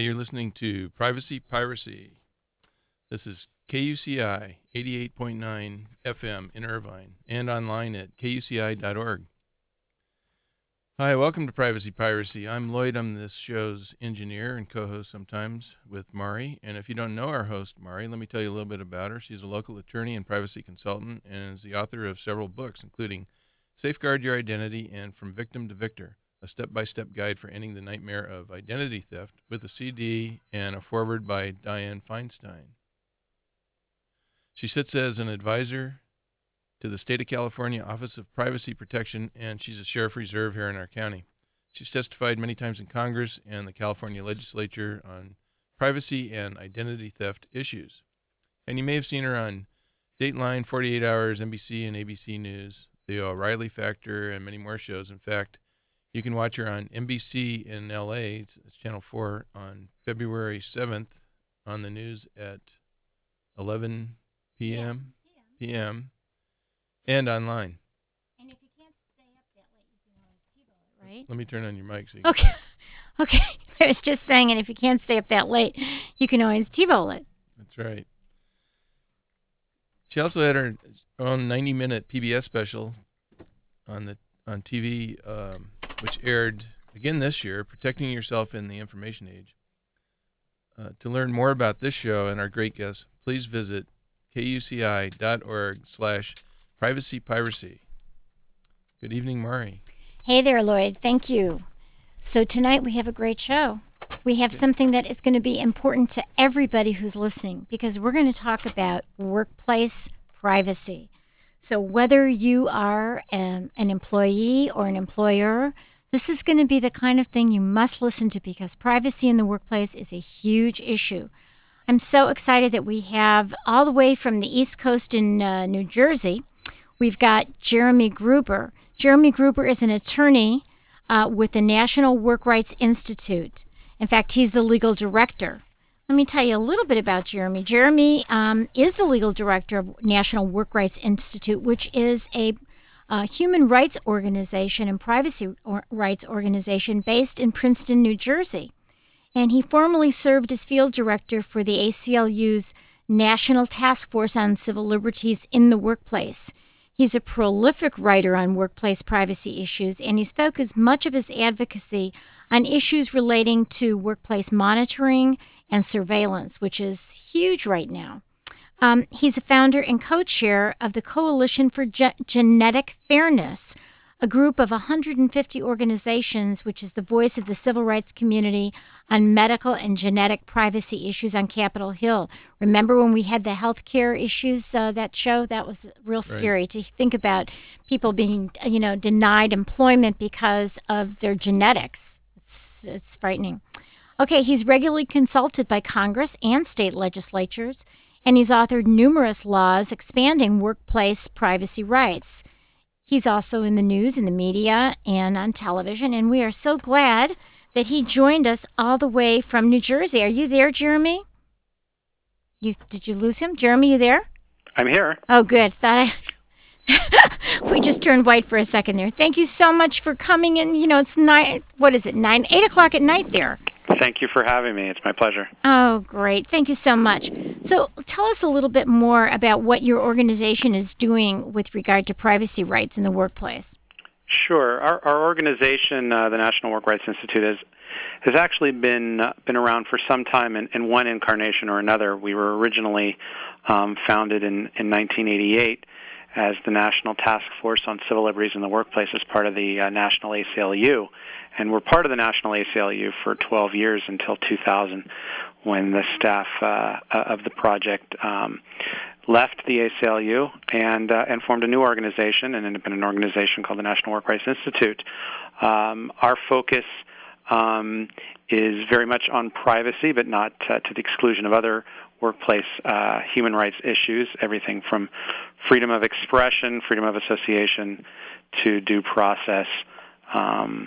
You're listening to Privacy Piracy. This is KUCI 88.9 FM in Irvine and online at kuci.org. Hi, welcome to Privacy Piracy. I'm Lloyd. I'm this show's engineer and co host sometimes with Mari. And if you don't know our host, Mari, let me tell you a little bit about her. She's a local attorney and privacy consultant and is the author of several books, including Safeguard Your Identity and From Victim to Victor a step by step guide for ending the nightmare of identity theft with a CD and a foreword by Dianne Feinstein. She sits as an advisor to the State of California Office of Privacy Protection, and she's a sheriff reserve here in our county. She's testified many times in Congress and the California legislature on privacy and identity theft issues. And you may have seen her on Dateline, 48 Hours, NBC, and ABC News, The O'Reilly Factor, and many more shows. In fact, you can watch her on NBC in LA, it's, it's Channel 4, on February 7th on the news at 11 p.m. p.m. and online. And if you can't stay up that late, you can always TiVo it, right? Let me turn on your mic so you Okay. Okay. I was just saying, and if you can't stay up that late, you can always TiVo it. That's right. She also had her own 90 minute PBS special on the on TV, um, which aired again this year, Protecting Yourself in the Information Age. Uh, to learn more about this show and our great guests, please visit kuci.org slash privacy piracy. Good evening, Mari. Hey there, Lloyd. Thank you. So tonight we have a great show. We have something that is going to be important to everybody who's listening because we're going to talk about workplace privacy. So whether you are um, an employee or an employer, this is going to be the kind of thing you must listen to because privacy in the workplace is a huge issue. I'm so excited that we have all the way from the East Coast in uh, New Jersey, we've got Jeremy Gruber. Jeremy Gruber is an attorney uh, with the National Work Rights Institute. In fact, he's the legal director. Let me tell you a little bit about Jeremy. Jeremy um, is the legal director of National Work Rights Institute, which is a uh, human rights organization and privacy or rights organization based in Princeton, New Jersey. And he formerly served as field director for the ACLU's National Task Force on Civil Liberties in the Workplace. He's a prolific writer on workplace privacy issues, and he's focused much of his advocacy on issues relating to workplace monitoring and surveillance, which is huge right now. Um, he's a founder and co chair of the Coalition for Ge- Genetic Fairness, a group of 150 organizations which is the voice of the civil rights community on medical and genetic privacy issues on Capitol Hill. Remember when we had the healthcare issues uh, that show? That was real scary to think about people being, you know, denied employment because of their genetics. It's, it's frightening. Okay, he's regularly consulted by Congress and state legislatures, and he's authored numerous laws expanding workplace privacy rights. He's also in the news, in the media, and on television, and we are so glad that he joined us all the way from New Jersey. Are you there, Jeremy? You did you lose him, Jeremy? You there? I'm here. Oh, good. Thought I. we just turned white for a second there. Thank you so much for coming in. You know, it's nine. What is it? Nine, eight o'clock at night there. Thank you for having me. It's my pleasure. Oh, great. Thank you so much. So, tell us a little bit more about what your organization is doing with regard to privacy rights in the workplace. Sure. Our, our organization, uh, the National Work Rights Institute, has has actually been uh, been around for some time in, in one incarnation or another. We were originally um, founded in, in 1988 as the National Task Force on Civil Liberties in the Workplace as part of the uh, National ACLU. And we're part of the National ACLU for 12 years until 2000 when the staff uh, of the project um, left the ACLU and uh, and formed a new organization, an independent organization called the National Work Rights Institute. Um, our focus um, is very much on privacy, but not uh, to the exclusion of other workplace uh, human rights issues, everything from freedom of expression, freedom of association, to due process, um,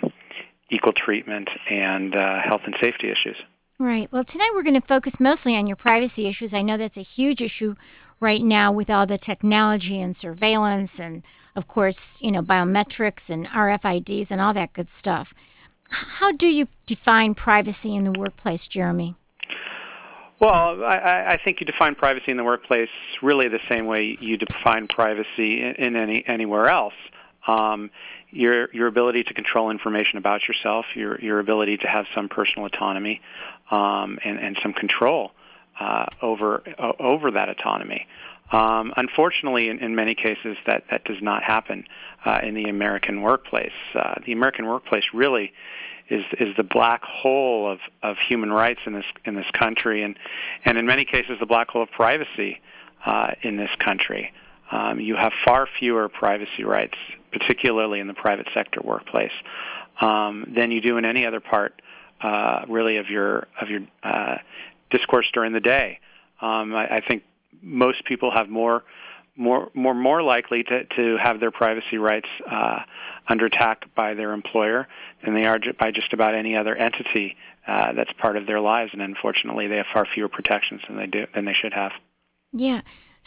equal treatment, and uh, health and safety issues. Right. Well, tonight we're going to focus mostly on your privacy issues. I know that's a huge issue right now with all the technology and surveillance and of course, you know, biometrics and RFIDs and all that good stuff. How do you define privacy in the workplace, Jeremy? Well, I, I think you define privacy in the workplace really the same way you define privacy in, in any anywhere else. Um, your your ability to control information about yourself, your your ability to have some personal autonomy, um, and and some control uh, over uh, over that autonomy. Um, unfortunately, in, in, many cases, that that does not happen uh, in the American workplace. Uh, the American workplace really is is the black hole of, of human rights in this in this country, and and in many cases, the black hole of privacy uh, in this country. Um, you have far fewer privacy rights, particularly in the private sector workplace, um, than you do in any other part, uh, really, of your of your uh, discourse during the day. Um, I, I think most people have more more more more likely to to have their privacy rights uh, under attack by their employer than they are by just about any other entity uh, that's part of their lives, and unfortunately, they have far fewer protections than they do than they should have. Yeah.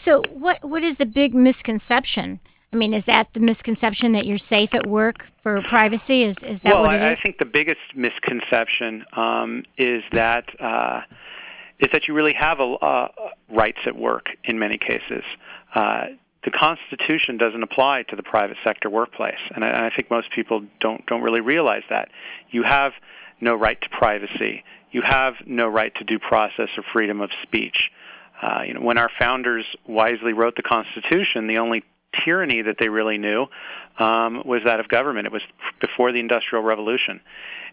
So what what is the big misconception? I mean, is that the misconception that you're safe at work for privacy? Is is that well, what it I, is? I think the biggest misconception um, is that uh, is that you really have a, uh, rights at work in many cases. Uh, the Constitution doesn't apply to the private sector workplace, and I, and I think most people don't don't really realize that. You have no right to privacy. You have no right to due process or freedom of speech. Uh, you know, when our founders wisely wrote the Constitution, the only tyranny that they really knew um, was that of government. It was before the Industrial Revolution,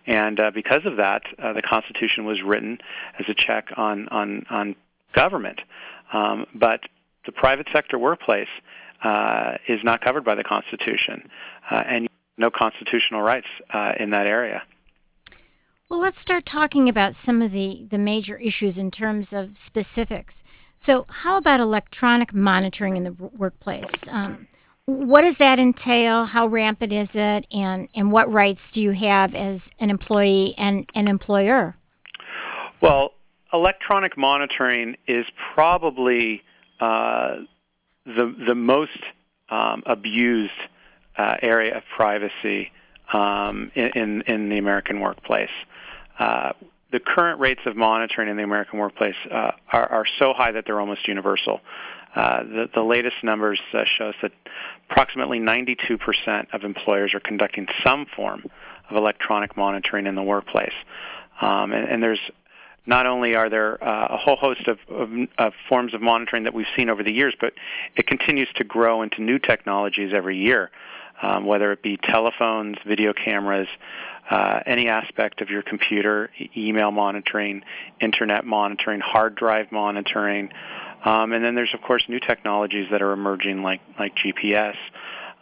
and uh, because of that, uh, the Constitution was written as a check on on on government. Um, but the private sector workplace uh, is not covered by the Constitution, uh, and no constitutional rights uh, in that area. Well, let's start talking about some of the, the major issues in terms of specifics. So, how about electronic monitoring in the workplace? Um, what does that entail? How rampant is it? And, and what rights do you have as an employee and an employer? Well, electronic monitoring is probably the, the most um, abused uh, area of privacy um, in, in, the American workplace. Uh, the current rates of monitoring in the American workplace uh, are, are, so high that they're almost universal. Uh, the, the, latest numbers uh, show us that approximately 92% of employers are conducting some form of electronic monitoring in the workplace. Um, and, and, there's not only are there uh, a whole host of, of, of, forms of monitoring that we've seen over the years, but it continues to grow into new technologies every year, um, whether it be telephones, video cameras, uh, any aspect of your computer, e- email monitoring, internet monitoring, hard drive monitoring, um, and then there's of course new technologies that are emerging like like GPS,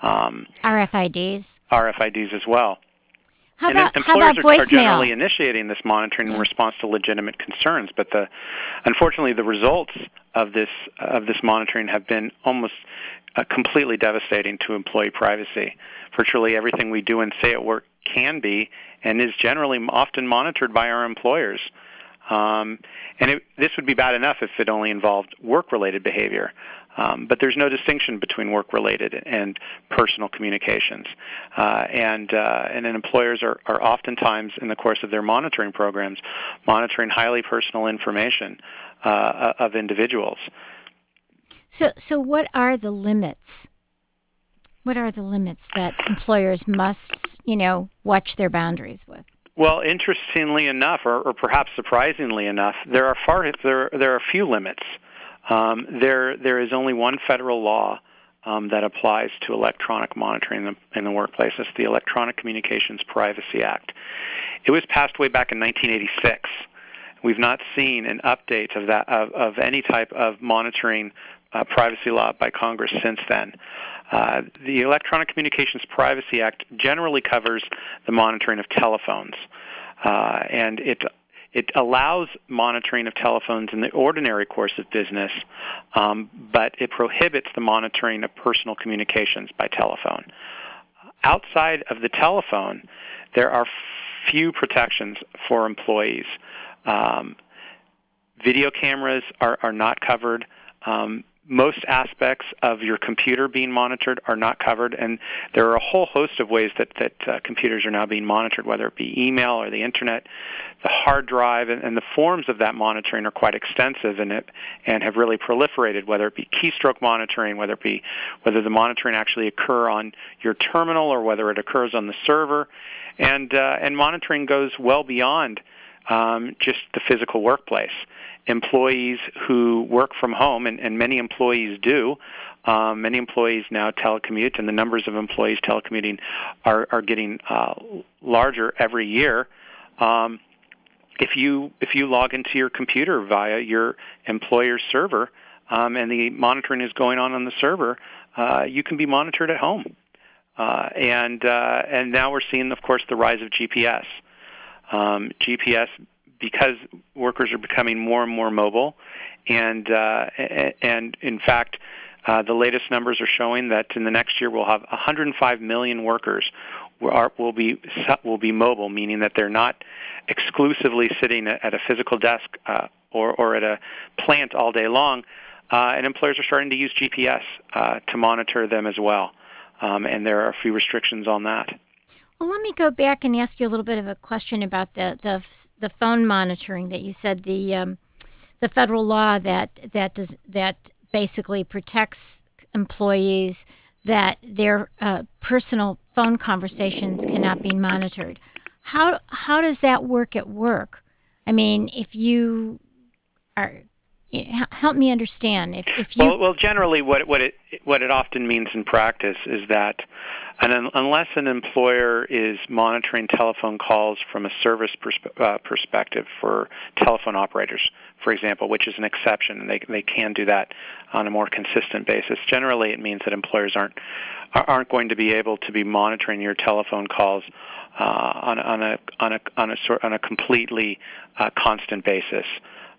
um, RFIDs, RFIDs as well. How and about, employers how about are, are generally initiating this monitoring in response to legitimate concerns, but the unfortunately the results of this of this monitoring have been almost uh, completely devastating to employee privacy. Virtually everything we do and say at work can be and is generally often monitored by our employers. Um, and it, this would be bad enough if it only involved work-related behavior. Um, but there's no distinction between work-related and personal communications. Uh, and uh, and employers are, are oftentimes, in the course of their monitoring programs, monitoring highly personal information uh, of individuals. So, so what are the limits? What are the limits that employers must, you know, watch their boundaries with? Well, interestingly enough, or, or perhaps surprisingly enough, there are far there there are few limits. Um, there there is only one federal law um, that applies to electronic monitoring in the, in the workplace. It's the Electronic Communications Privacy Act. It was passed way back in 1986. We've not seen an update of that of, of any type of monitoring uh, privacy law by Congress since then. Uh, the Electronic Communications Privacy Act generally covers the monitoring of telephones, uh, and it it allows monitoring of telephones in the ordinary course of business, um, but it prohibits the monitoring of personal communications by telephone. Outside of the telephone, there are few protections for employees. Um, video cameras are, are not covered. Um, most aspects of your computer being monitored are not covered, and there are a whole host of ways that that uh, computers are now being monitored, whether it be email or the internet, the hard drive, and, and the forms of that monitoring are quite extensive and it and have really proliferated. Whether it be keystroke monitoring, whether it be whether the monitoring actually occur on your terminal or whether it occurs on the server, and uh, and monitoring goes well beyond um, just the physical workplace employees who work from home, and, and many employees do. Um, many employees now telecommute, and the numbers of employees telecommuting are, are getting uh, larger every year. Um, if you if you log into your computer via your employer's server, um, and the monitoring is going on on the server, uh, you can be monitored at home. Uh, and uh, and now we're seeing, of course, the rise of GPS. Um, GPS because workers are becoming more and more mobile, and uh, and in fact, uh, the latest numbers are showing that in the next year we'll have 105 million workers will be will be mobile, meaning that they're not exclusively sitting at a physical desk uh, or or at a plant all day long. Uh, and employers are starting to use GPS uh, to monitor them as well, um, and there are a few restrictions on that. Well, let me go back and ask you a little bit of a question about the the, the phone monitoring that you said the um, the federal law that that does that basically protects employees that their uh, personal phone conversations cannot be monitored. How how does that work at work? I mean, if you are help me understand if, if you well, well generally what what it what it often means in practice is that and unless an employer is monitoring telephone calls from a service uh, perspective for telephone operators, for example, which is an exception, and they they can do that on a more consistent basis. Generally, it means that employers aren't aren't going to be able to be monitoring your telephone calls uh, on, on a on a on a sort on a completely uh, constant basis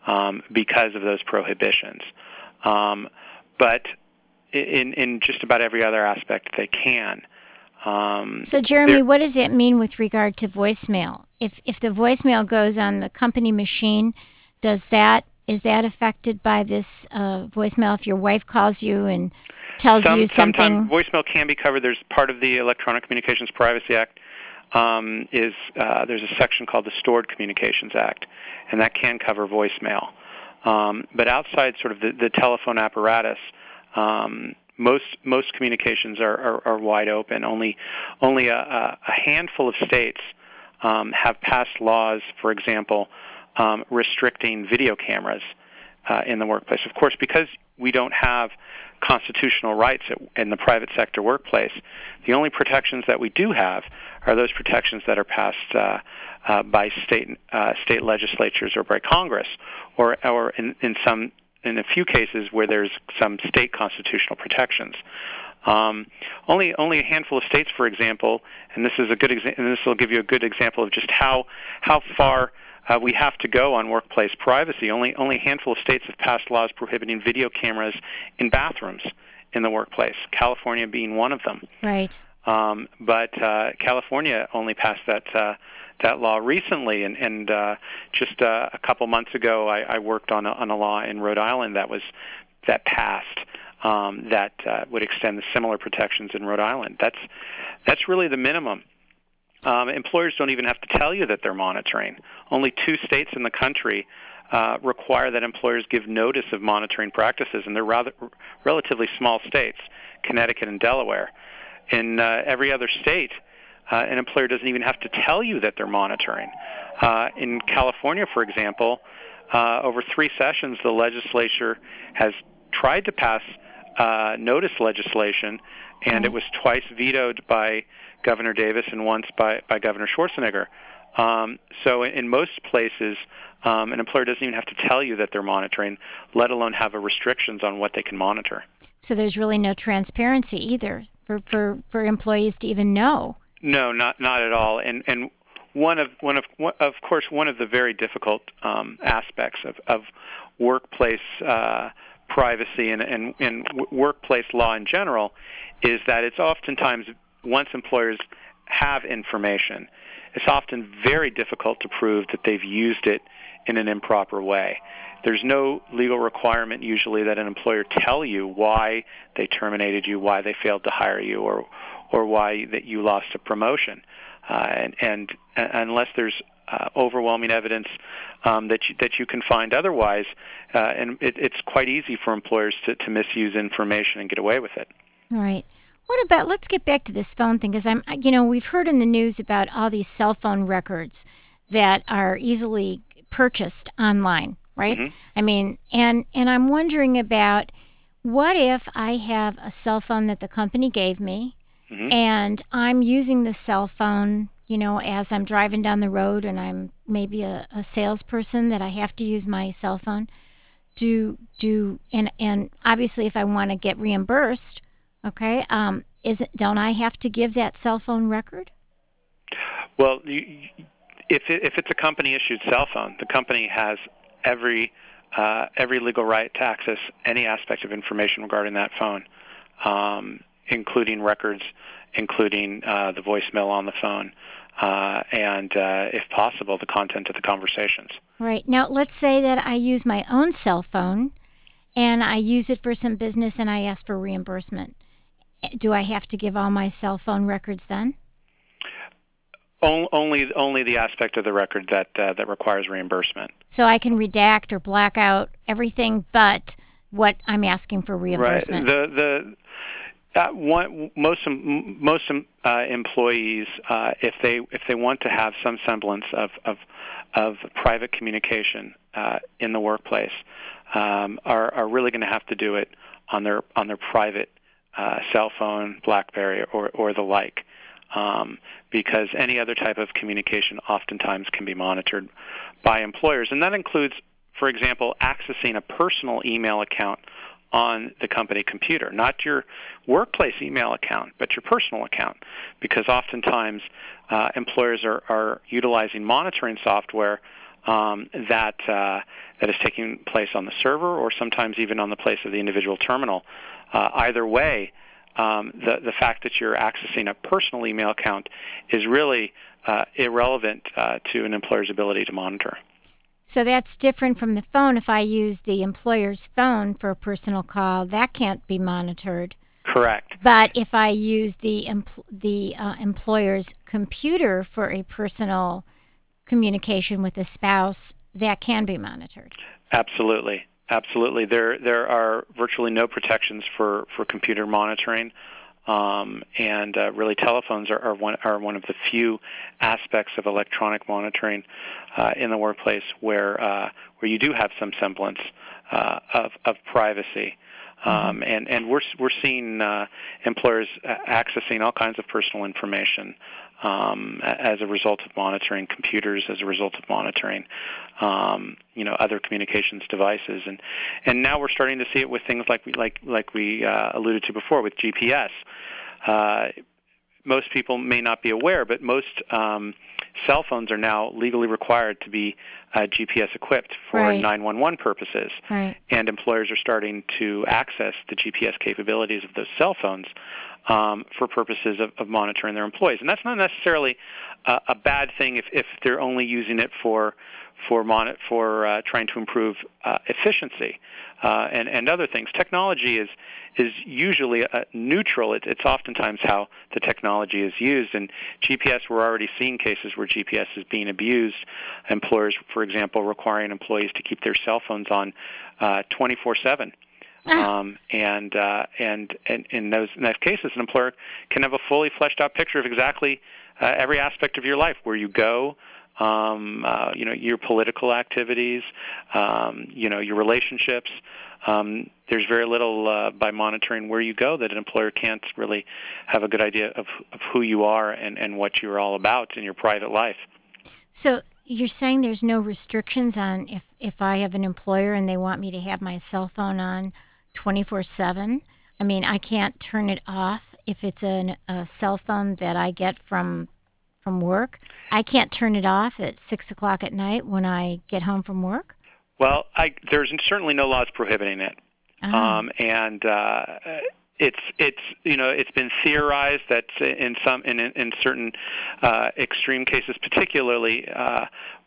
um, because of those prohibitions. Um, but in in just about every other aspect, they can. Um, so, Jeremy, what does that mean with regard to voicemail? If if the voicemail goes on the company machine, does that is that affected by this uh, voicemail? If your wife calls you and tells Some, you something, voicemail can be covered. There's part of the Electronic Communications Privacy Act. Um, is uh, there's a section called the Stored Communications Act, and that can cover voicemail. Um, but outside sort of the, the telephone apparatus, um, most most communications are, are, are wide open. Only only a, a handful of states um, have passed laws, for example, um, restricting video cameras uh, in the workplace. Of course, because we don't have constitutional rights in the private sector workplace, the only protections that we do have are those protections that are passed uh, uh, by state uh, state legislatures or by Congress, or or in, in some in a few cases where there's some state constitutional protections. Um, only only a handful of states, for example, and this is a good exa- and this will give you a good example of just how how far uh, we have to go on workplace privacy. Only only a handful of states have passed laws prohibiting video cameras in bathrooms in the workplace. California being one of them. Right. Um, but uh, California only passed that uh, that law recently, and, and uh, just uh, a couple months ago, I, I worked on a, on a law in Rhode Island that was that passed um, that uh, would extend the similar protections in Rhode Island. That's that's really the minimum. Um, employers don't even have to tell you that they're monitoring. Only two states in the country uh, require that employers give notice of monitoring practices, and they're rather relatively small states, Connecticut and Delaware. In uh, every other state, uh, an employer doesn't even have to tell you that they're monitoring. Uh, in California, for example, uh, over three sessions, the legislature has tried to pass uh, notice legislation, and it was twice vetoed by Governor Davis and once by, by Governor Schwarzenegger. Um, so in most places, um, an employer doesn't even have to tell you that they're monitoring, let alone have a restrictions on what they can monitor. So there's really no transparency either for, for, for employees to even know. No, not not at all. And and one of one of of course one of the very difficult um, aspects of, of workplace uh, privacy and, and, and workplace law in general is that it's oftentimes once employers have information, it's often very difficult to prove that they've used it in an improper way. There's no legal requirement usually that an employer tell you why they terminated you, why they failed to hire you, or or why that you lost a promotion. Uh, and, and uh, unless there's uh, overwhelming evidence um, that you, that you can find otherwise, uh, and it, it's quite easy for employers to, to misuse information and get away with it. Right. What about? Let's get back to this phone thing because I'm, you know, we've heard in the news about all these cell phone records that are easily purchased online, right? Mm-hmm. I mean, and and I'm wondering about what if I have a cell phone that the company gave me, mm-hmm. and I'm using the cell phone, you know, as I'm driving down the road, and I'm maybe a, a salesperson that I have to use my cell phone. Do do and and obviously, if I want to get reimbursed, okay, um, is it don't I have to give that cell phone record? Well, you, if it, if it's a company issued cell phone, the company has every uh, every legal right to access any aspect of information regarding that phone, um, including records, including uh, the voicemail on the phone, uh, and uh, if possible, the content of the conversations. Right now, let's say that I use my own cell phone, and I use it for some business, and I ask for reimbursement. Do I have to give all my cell phone records then? only only the aspect of the record that uh, that requires reimbursement. So I can redact or black out everything but what I'm asking for reimbursement. Right. The the uh, one, most most uh, employees, uh, if they if they want to have some semblance of of, of private communication uh, in the workplace, um, are are really going to have to do it on their on their private uh, cell phone, BlackBerry, or or the like um, because any other type of communication oftentimes can be monitored by employers. And that includes, for example, accessing a personal email account on the company computer, not your workplace email account, but your personal account, because oftentimes uh, employers are, are utilizing monitoring software um, that uh, that is taking place on the server or sometimes even on the place of the individual terminal. Uh, either way, um, the, the fact that you're accessing a personal email account is really uh, irrelevant uh, to an employer's ability to monitor. So that's different from the phone. If I use the employer's phone for a personal call, that can't be monitored. Correct. But if I use the empl- the uh, employer's computer for a personal communication with a spouse, that can be monitored. Absolutely. Absolutely, there there are virtually no protections for, for computer monitoring, um, and uh, really telephones are, are one are one of the few aspects of electronic monitoring uh, in the workplace where uh, where you do have some semblance uh, of of privacy. Um, mm-hmm. and and we're we're seeing uh, employers accessing all kinds of personal information um, as a result of monitoring computers, as a result of monitoring, um, you know, other communications devices, and and now we're starting to see it with things like we like like we uh, alluded to before with GPS. Uh, most people may not be aware, but most um, cell phones are now legally required to be uh, GPS equipped for right. 911 purposes. Right. And employers are starting to access the GPS capabilities of those cell phones um, for purposes of, of, monitoring their employees. And that's not necessarily uh, a bad thing if, if they're only using it for for mon- for uh, trying to improve uh, efficiency uh, and and other things. Technology is is usually uh, neutral. It, it's oftentimes how the technology is used. And GPS, we're already seeing cases where GPS is being abused. Employers, for example, requiring employees to keep their cell phones on uh, 24/7. Ah. Um, and, uh, and and in those in those cases, an employer can have a fully fleshed out picture of exactly uh, every aspect of your life, where you go, um, uh, you know, your political activities, um, you know, your relationships. Um, there's very little uh, by monitoring where you go that an employer can't really have a good idea of, of who you are and, and what you're all about in your private life. So you're saying there's no restrictions on if if I have an employer and they want me to have my cell phone on 24/7. I mean, I can't turn it off if it's an, a cell phone that I get from from work. I can't turn it off at six o'clock at night when I get home from work. Well, I, there's certainly no laws prohibiting it, Oh. um, and uh, it's it's you know it's been theorized that in some in in certain uh, extreme cases, particularly uh,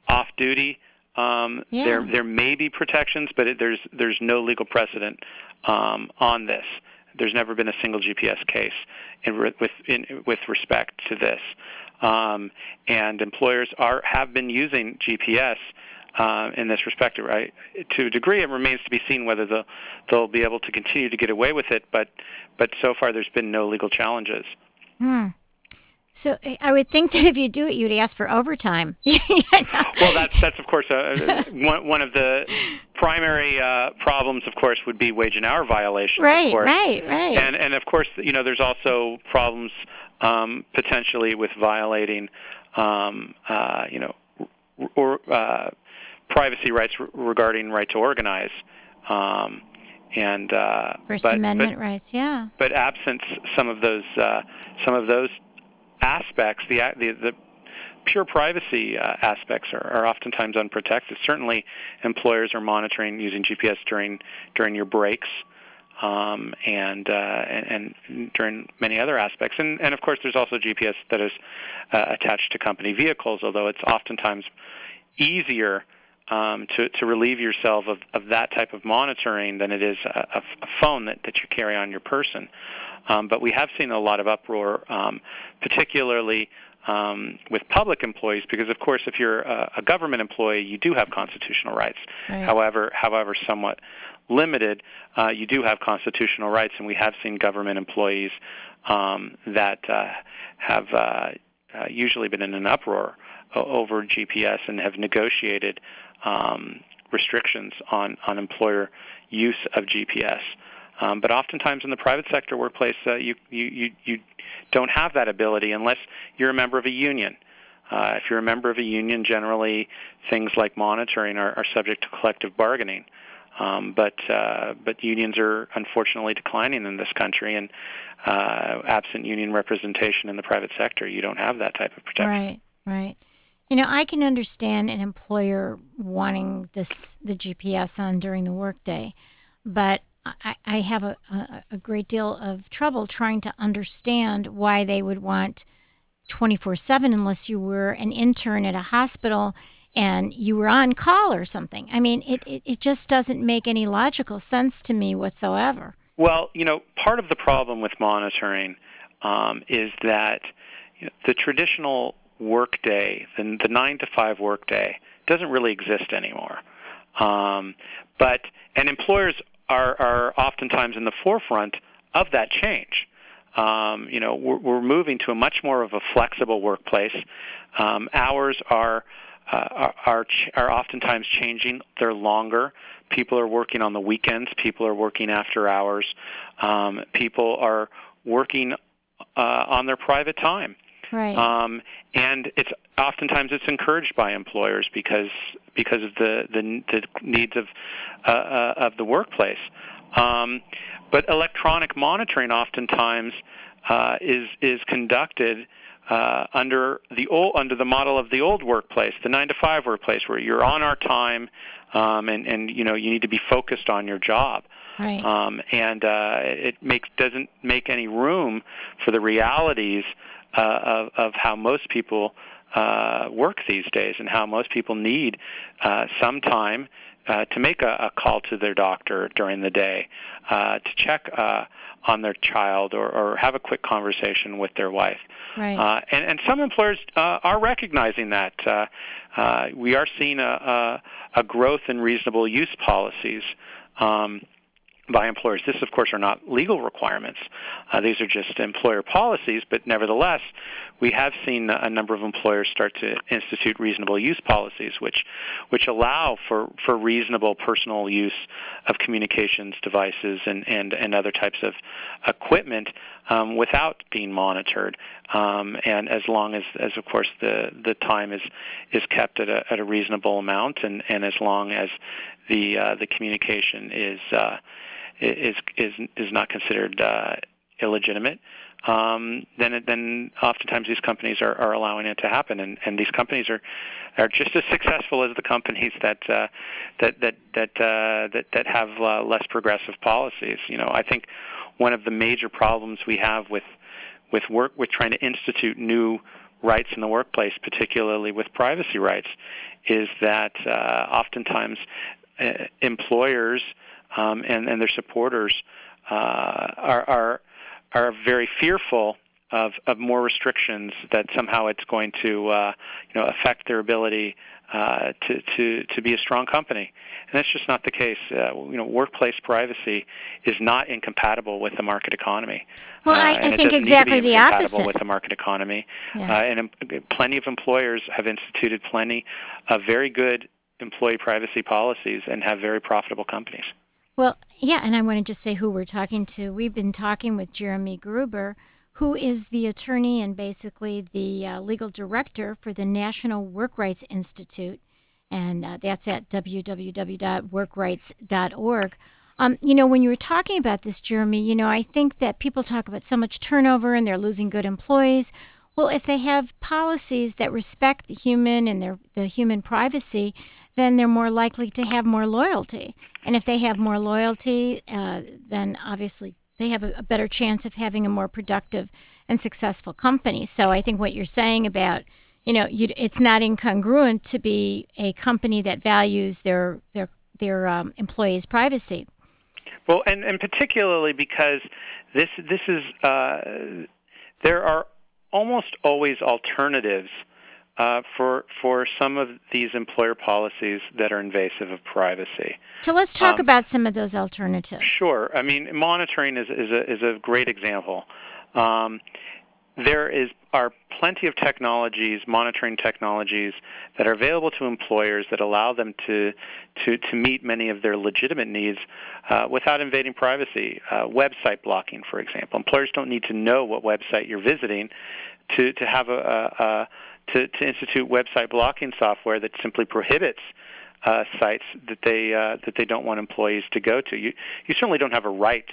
off duty, um, Yeah. there there may be protections, but it, there's there's no legal precedent um, on this. There's never been a single GPS case in, with in, with respect to this, um, and employers are have been using GPS uh, in this respect. Right, to a degree, it remains to be seen whether they'll, they'll be able to continue to get away with it. But but so far, there's been no legal challenges. Hmm. So I- I would think that if you do it, you'd ask for overtime. Well, that's that's of course uh, one one of the primary uh, problems. Of course, would be wage and hour violations. right, right, right. And and of course, you know, there's also problems um, potentially with violating, um, uh, you know, or uh, privacy rights re- regarding right to organize. Um, and uh, First but, Amendment rights. Yeah. but, but absent some of those uh, some of those aspects, the the, the pure privacy uh, aspects are, are oftentimes unprotected. Certainly, employers are monitoring using GPS during during your breaks, um, and, uh, and and during many other aspects. And and of course, there's also GPS that is uh, attached to company vehicles, although it's oftentimes easier. Um, to, to relieve yourself of, of that type of monitoring than it is a, a, phone that, that you carry on your person. Um, but we have seen a lot of uproar, um, particularly um, with public employees, because of course, if you're a, a government employee, you do have constitutional rights. Right. However, however, somewhat limited, uh, you do have constitutional rights, and we have seen government employees um, that uh, have uh, uh, usually been in an uproar over GPS and have negotiated um, restrictions on, on employer use of GPS. Um, but oftentimes in the private sector workplace, uh, you, you, you, you don't have that ability unless you're a member of a union. Uh, if you're a member of a union, generally things like monitoring are, are subject to collective bargaining. Um, but uh, but unions are unfortunately declining in this country, and uh, absent union representation in the private sector, you don't have that type of protection. Right, right. You know, I can understand an employer wanting this the GPS on during the workday, but I, I have a, a, a great deal of trouble trying to understand why they would want 24 7 unless you were an intern at a hospital and you were on call or something. I mean, it, it, it just doesn't make any logical sense to me whatsoever. Well, you know, part of the problem with monitoring um, is that you know, the traditional workday, the, the nine to five workday, doesn't really exist anymore. Um, but and employers are are oftentimes in the forefront of that change. Um, you know, we're, we're moving to a much more of a flexible workplace. Um, hours are uh, are are, oftentimes changing. They're longer. People are working on the weekends. People are working after hours. Um, people are working uh, on their private time. Right. Um, and it's oftentimes it's encouraged by employers because because of the the, the needs of uh, uh, of the workplace. Um, but electronic monitoring oftentimes uh, is is conducted uh, under the old under the model of the old workplace, the nine to five workplace, where you're on our time, um, and and you know you need to be focused on your job. right. Um, and uh, it makes doesn't make any room for the realities uh, of, of how most people uh, work these days, and how most people need uh, some time uh, to make a, a call to their doctor during the day, uh, to check uh, on their child, or, or have a quick conversation with their wife. right. Uh, and, and some employers uh, are recognizing that. Uh, uh, we are seeing a, a, a growth in reasonable use policies. Um, by employers. This, of course, are not legal requirements. Uh, these are just employer policies, but nevertheless, we have seen a number of employers start to institute reasonable use policies, which which allow for, for reasonable personal use of communications devices and, and, and other types of equipment um, without being monitored, um, and as long as, as of course the, the time is is kept at a, at a reasonable amount, and, and as long as the uh, the communication is uh, is is is not considered uh, illegitimate, um, then then oftentimes these companies are, are allowing it to happen, and, and these companies are are just as successful as the companies that uh, that that that uh, that that have uh, less progressive policies. You know, I think one of the major problems we have with with work with trying to institute new rights in the workplace, particularly with privacy rights, is that uh, oftentimes uh, employers um, and, and their supporters uh, are, are are very fearful of, of more restrictions that somehow it's going to uh, you know affect their ability uh, to, to to be a strong company, and that's just not the case. Uh, you know, workplace privacy is not incompatible with the market economy. Well, I, uh, I think exactly the opposite. With the market economy, Yeah. uh, and um, plenty of employers have instituted plenty of very good employee privacy policies and have very profitable companies. Well, yeah, and I want to just say who we're talking to. We've been talking with Jeremy Gruber, who is the attorney and basically the uh, legal director for the National Work Rights Institute, and uh, that's at www.workrights.org. Um, you know, when you were talking about this, Jeremy, you know, I think that people talk about so much turnover and they're losing good employees. Well, if they have policies that respect the human and their the human privacy, then they're more likely to have more loyalty. And if they have more loyalty, uh, then obviously they have a, a better chance of having a more productive and successful company. So I think what you're saying about you know, it's not incongruent to be a company that values their their their um, employees' privacy. Well, and, and particularly because this this is uh, there are almost always alternatives uh, for for some of these employer policies that are invasive of privacy. So let's talk Um, about some of those alternatives. Sure. I mean, monitoring is, is, a, is a great example. Um, there is are plenty of technologies, monitoring technologies, that are available to employers that allow them to to, to meet many of their legitimate needs uh, without invading privacy. Uh, website blocking, for example, employers don't need to know what website you're visiting to to have a, a, a to, to institute website blocking software that simply prohibits uh, sites that they uh, that they don't want employees to go to. You you certainly don't have a right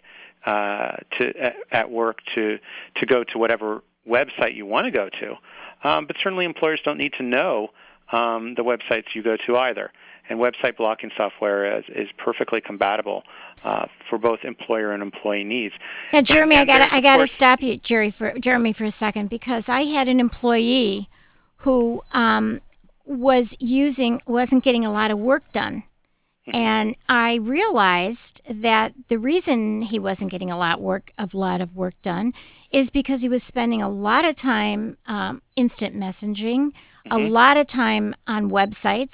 uh, to at, work to to go to whatever website you want to go to, um, but certainly employers don't need to know um, the websites you go to either. And website blocking software is, is perfectly compatible uh, for both employer and employee needs. Now, Jeremy, and I got I got to stop you, Jerry, for Jeremy, for a second because I had an employee who um, was using wasn't getting a lot of work done, Mm-hmm. and I realized that the reason he wasn't getting a lot work of lot of work done is because he was spending a lot of time um, instant messaging, a Mm-hmm. lot of time on websites,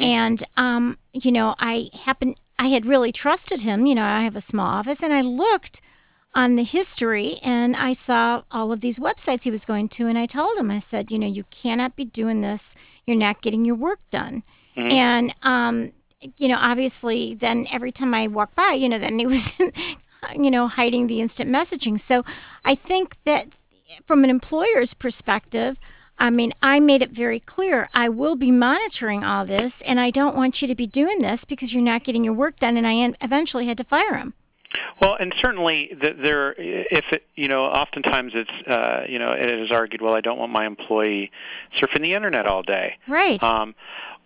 and um, you know I happen I had really trusted him. You know I have a small office, and I looked on the history and I saw all of these websites he was going to and I told him I said you know you cannot be doing this you're not getting your work done and um you know obviously then every time I walk by you know then he was you know hiding the instant messaging so I think that from an employer's perspective I mean, I made it very clear I will be monitoring all this, and I don't want you to be doing this because you're not getting your work done. And I eventually had to fire him. Well, and certainly th- there, if it, you know, oftentimes it's, uh, you know, it is argued, well, I don't want my employee surfing the internet all day. Right. Um,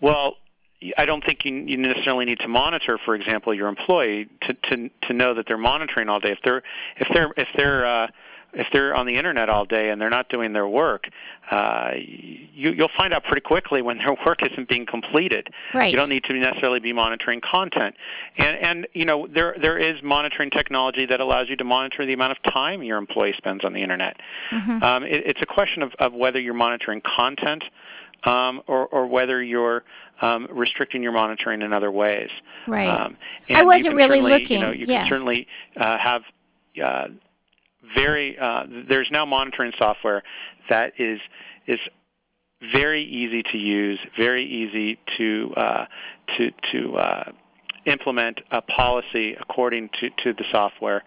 well, I don't think you, you necessarily need to monitor, for example, your employee to, to to know that they're monitoring all day. If they're if they're if they're uh, if they're on the internet all day and they're not doing their work, uh, you, you'll find out pretty quickly when their work isn't being completed. Right. You don't need to necessarily be monitoring content, and and you know there there is monitoring technology that allows you to monitor the amount of time your employee spends on the internet. Mm-hmm. Um, it, it's a question of, of whether you're monitoring content um, or or whether you're um, restricting your monitoring in other ways. Right. Um, I wasn't really looking, You know, you yeah. can certainly uh, have uh, very. Uh, there's now monitoring software that is is very easy to use, very easy to uh, to to uh, implement a policy according to, to the software.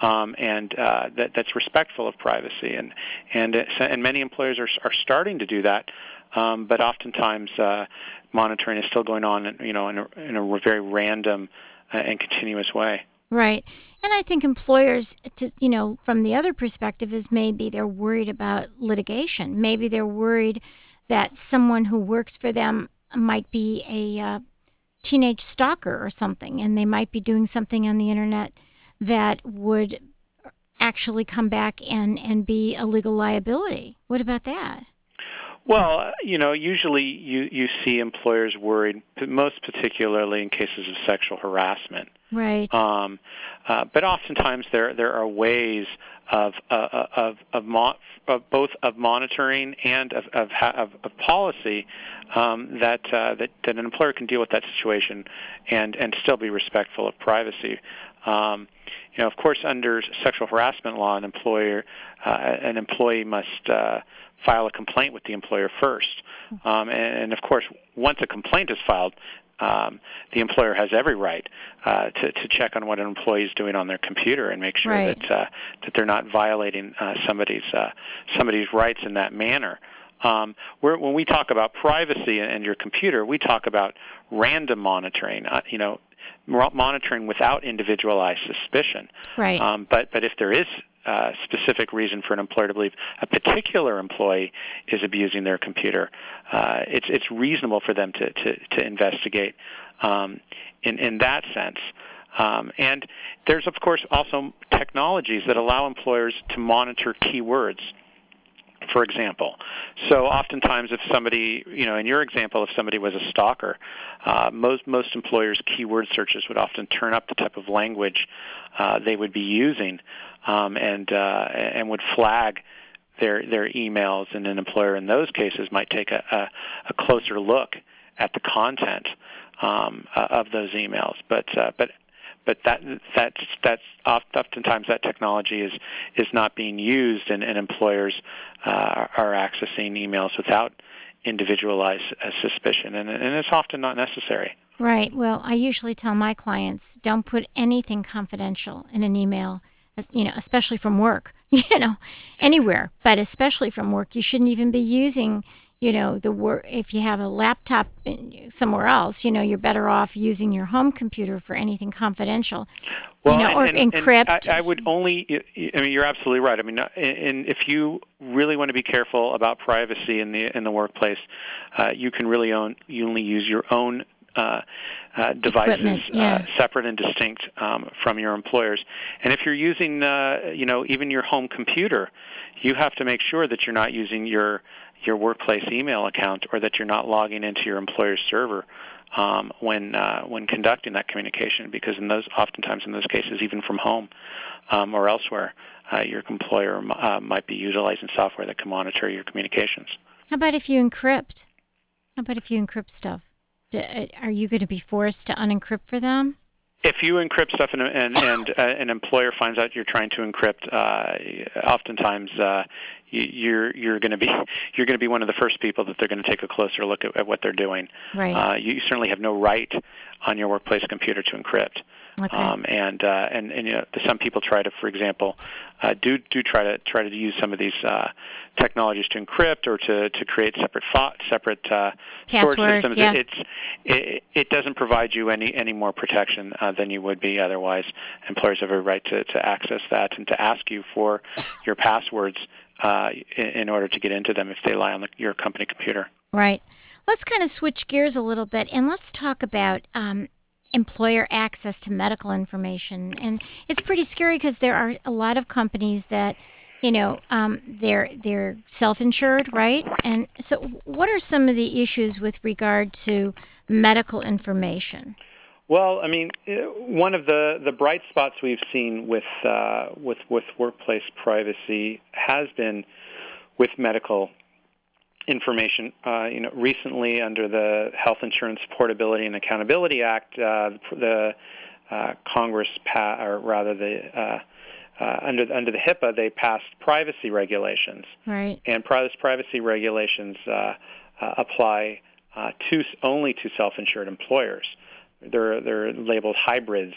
Um, and uh, that, that's respectful of privacy, and and uh, and many employers are are starting to do that, um, but oftentimes uh, monitoring is still going on, you know, in a, in a very random uh, and continuous way. Right. And I think employers, to, you know, from the other perspective, is maybe they're worried about litigation. Maybe they're worried that someone who works for them might be a uh, teenage stalker or something, and they might be doing something on the internet that would actually come back and, and be a legal liability. What about that? Well, you know, usually you, you see employers worried, most particularly in cases of sexual harassment. Right. Um, uh, but oftentimes there there are ways of uh, of of, mo- of both of monitoring and of of, ha- of, of policy um, that, uh, that that an employer can deal with that situation and and still be respectful of privacy. Um, you know, of course, under sexual harassment law, an employer uh, an employee must uh, file a complaint with the employer first. Um, and, and of course, once a complaint is filed, um, the employer has every right uh, to, to check on what an employee is doing on their computer and make sure Right. that uh, that they're not violating uh, somebody's uh, somebody's rights in that manner. Um, we're, when we talk about privacy and your computer, we talk about random monitoring. Uh, you know, monitoring without individualized suspicion. Right. Um, but but if there is uh, specific reason for an employer to believe a particular employee is abusing their computer, uh, it's it's reasonable for them to to, to investigate um, in in that sense. Um, and there's of course also technologies that allow employers to monitor keywords for example. So oftentimes, if somebody, you know, in your example, if somebody was a stalker, uh, most most employers' keyword searches would often turn up the type of language uh, they would be using, um, and uh, and would flag their their emails. And an employer in those cases might take a, a, a closer look at the content um, uh, of those emails. But uh, but but that that's that's oft- oftentimes that technology is is not being used, and, and employers uh, are accessing emails without individualized uh, suspicion, and, and it's often not necessary. Right. Well, I usually tell my clients don't put anything confidential in an email, you know, especially from work, you know, anywhere, but especially from work. You shouldn't even be using, you know, the work. If you have a laptop in- somewhere else, you know, you're better off using your home computer for anything confidential. Well, you know, or and, and, encrypt. And I, I would only. I mean, you're absolutely right. I mean, uh, and if you really want to be careful about privacy in the in the workplace, uh, you can really own. You only use your own. Uh, uh, devices yeah. uh, separate and distinct um, from your employers. And if you're using, uh, you know, even your home computer, you have to make sure that you're not using your your workplace email account or that you're not logging into your employer's server um, when uh, when conducting that communication, because in those oftentimes in those cases, even from home um, or elsewhere, uh, your employer uh, might be utilizing software that can monitor your communications. How about if you encrypt? How about if you encrypt stuff? Uh, Are you going to be forced to unencrypt for them? If you encrypt stuff and, and, and uh, an employer finds out you're trying to encrypt, uh, oftentimes uh, you, you're you're going to be you're going to be one of the first people that they're going to take a closer look at, at what they're doing. Right. Uh, you certainly have no right on your workplace computer to encrypt. Okay. Um, and, uh, and and you know some people try to, for example, uh, do do try to try to use some of these uh, technologies to encrypt or to, to create separate fo- separate uh, storage systems. yeah. It, it's it, it doesn't provide you any any more protection uh, than you would be otherwise. Employers have a right to, to access that and to ask you for your passwords uh, in, in order to get into them if they lie on the, your company computer. Right. Let's kind of switch gears a little bit and let's talk about um, employer access to medical information. And it's pretty scary because there are a lot of companies that you know, um, they're they're self-insured, right? And so, what are some of the issues with regard to medical information? Well, I mean, uh, one of the, the bright spots we've seen with uh, with with workplace privacy has been with medical information. Uh, you know, recently under the Health Insurance Portability and Accountability Act, uh, the uh, Congress, pa- or rather the uh, uh, under under the HIPAA, they passed privacy regulations, right? And privacy regulations uh, uh, apply uh, to only to self-insured employers. They're they're labeled hybrids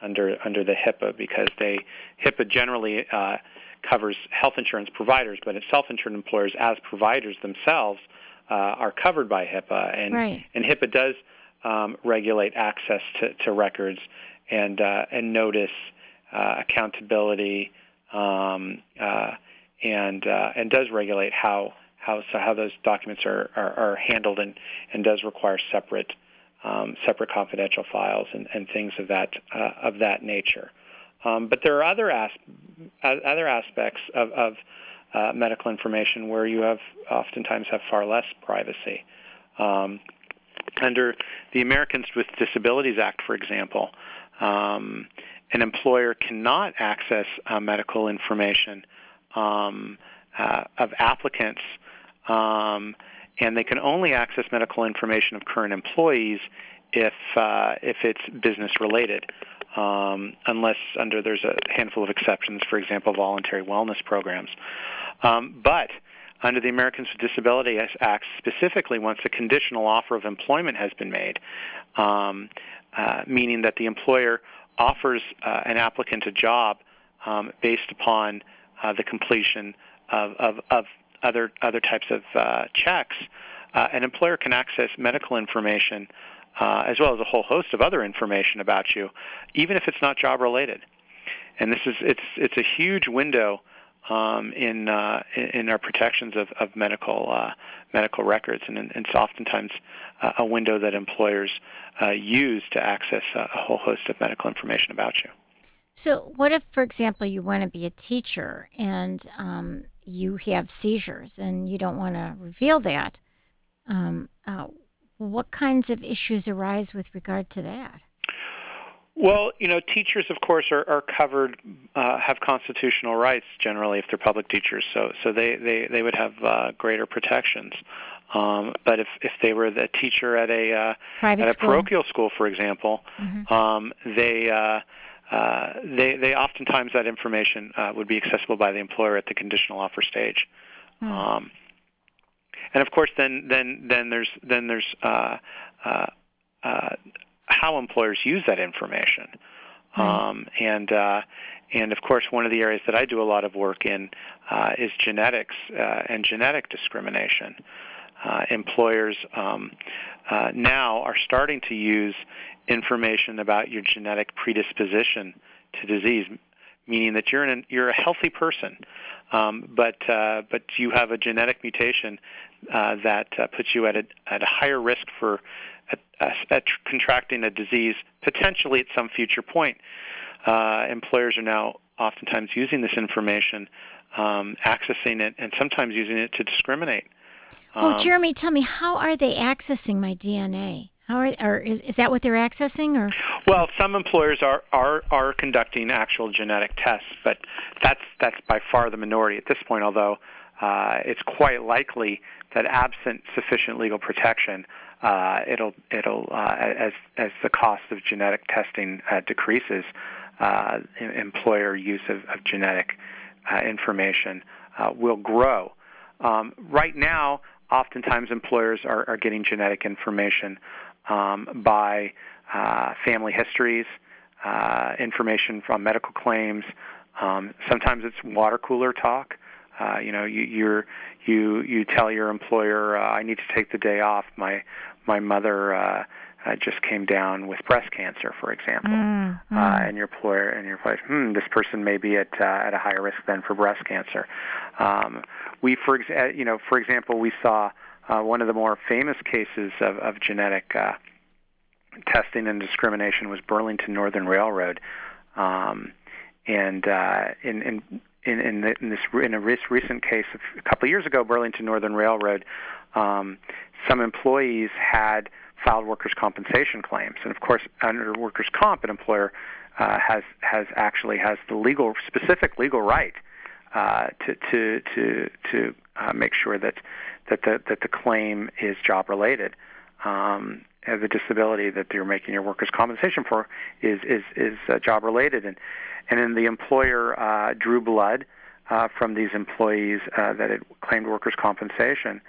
under under the HIPAA because they HIPAA generally uh, covers health insurance providers, but it's self-insured employers as providers themselves uh, are covered by HIPAA, and right. and HIPAA does um, regulate access to, to records and uh, and notice uh, accountability um, uh, and uh, and does regulate how how so how those documents are, are, are handled and, and does require separate um, separate confidential files and, and things of that uh, of that nature. Um, but there are other other aspects of, of uh, medical information where you have oftentimes have far less privacy. Um, under the Americans with Disabilities Act, for example, um, an employer cannot access uh, medical information um, uh, of applicants, um, and they can only access medical information of current employees if uh, if it's business related, um, unless under there's a handful of exceptions, for example, voluntary wellness programs. Um, but under the Americans with Disabilities Act, specifically once a conditional offer of employment has been made, um, uh, meaning that the employer offers uh, an applicant a job um, based upon uh, the completion of, of, of, other other types of uh, checks, uh, an employer can access medical information uh, as well as a whole host of other information about you, even if it's not job related. And this is it's it's a huge window um, in, uh, in our protections of, of medical uh, medical records, and, and it's oftentimes uh, a window that employers uh, use to access a, whole host of medical information about you. So, what if, for example, you want to be a teacher and um, you have seizures and you don't want to reveal that? Um, uh, what kinds of issues arise with regard to that? Well, you know, teachers, of course, are, are covered, uh, have constitutional rights generally if they're public teachers, so so they they, they would have uh, greater protections. Um, but if if they were the teacher at a uh, at a school. parochial school, for example, mm-hmm. um, they uh, uh, they they oftentimes that information uh, would be accessible by the employer at the conditional offer stage. Mm. Um, and of course, then then then there's then there's uh, uh, uh, how employers use that information. Um, and uh, and of course, one of the areas that I do a lot of work in uh, is genetics uh, and genetic discrimination. Uh, employers um, uh, now are starting to use information about your genetic predisposition to disease, meaning that you're an, you're a healthy person, um, but uh, but you have a genetic mutation that puts you at a at a higher risk for at, at contracting a disease potentially at some future point. Uh, employers are now oftentimes using this information, um, accessing it, and sometimes using it to discriminate. Well, um, Jeremy, tell me, how are they accessing my DNA? How are, or is, is that what they're accessing, or? Well, some employers are, are are conducting actual genetic tests, but that's that's by far the minority at this point. Although uh, it's quite likely that absent sufficient legal protection, uh, it'll it'll uh, as as the cost of genetic testing uh, decreases, uh, employer use of, of genetic uh, information will grow. Um, right now, oftentimes employers are, are getting genetic information um, by family histories, information from medical claims. Um, sometimes it's water cooler talk. Uh, you know, you you're, you you tell your employer, uh, I need to take the day off. My my mother uh, uh, just came down with breast cancer, for example, mm, mm. Uh, and your employer and your employer, hmm, this person may be at uh, at a higher risk then for breast cancer. Um, we, for ex- uh, you know, for example, we saw uh, one of the more famous cases of, of genetic uh, testing and discrimination was Burlington Northern Railroad, um, and uh, in, in in in, the, in this in a recent case of a couple of years ago, Burlington Northern Railroad, um, some employees had filed workers' compensation claims, and of course, under workers' comp, an employer uh, has has actually has the legal specific legal right uh, to to to to uh, make sure that that the that the claim is job related. Um, the disability that you're making your workers' compensation for is is is uh, job related, and and then the employer uh, drew blood uh, from these employees uh, that had claimed workers' compensation,